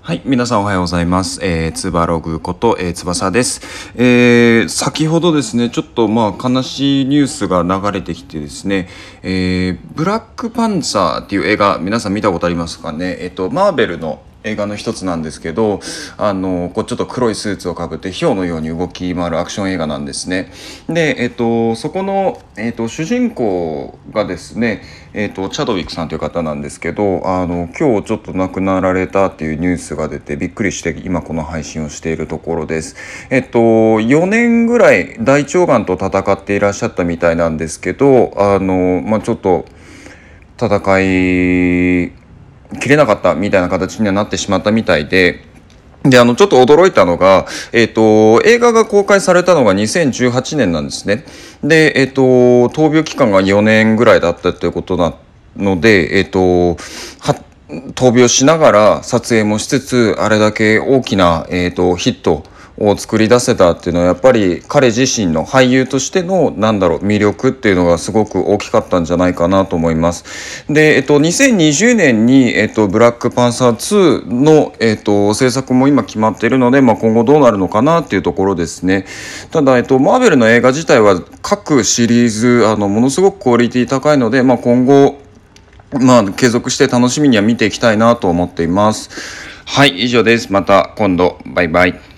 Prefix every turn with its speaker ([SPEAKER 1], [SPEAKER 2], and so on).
[SPEAKER 1] はい。皆さんおはようございます。えー、つばログこと、えー、翼です。えー、先ほどですね、ちょっとまあ悲しいニュースが流れてきてですね、えー、ブラックパンサーっていう映画、皆さん見たことありますかね？えっ、ー、と、マーベルの映画の一つなんですけどあのこうちょっと黒いスーツをかぶってヒョウのように動き回るアクション映画なんですね。で、えっと、そこの、えっと、主人公がですね、えっと、チャドウィックさんという方なんですけどあの今日ちょっと亡くなられたっていうニュースが出てびっくりして今この配信をしているところです。えっと、4年ぐらい大腸がんと戦っていらっしゃったみたいなんですけどあの、まあ、ちょっと戦い切れなかったみたいな形にはなってしまったみたいで、で、あの、ちょっと驚いたのが、えっ、ー、と、映画が公開されたのが2018年なんですね。で、えっ、ー、と、闘病期間が4年ぐらいだったということなので、えっ、ー、と、闘病しながら撮影もしつつ、あれだけ大きな、えっ、と、ヒット、を作り出せたっていうのはやっぱり彼自身の俳優としてのなんだろう魅力っていうのがすごく大きかったんじゃないかなと思います。で、えっと、2020年に、えっと、ブラックパンサー2の、えっと、制作も今決まっているので、まあ、今後どうなるのかなっていうところですね。ただ、えっと、マーベルの映画自体は各シリーズあのものすごくクオリティ高いので、まあ、今後まあ、継続して楽しみには見ていきたいなと思っています。はい、以上です。また今度。バイバイ。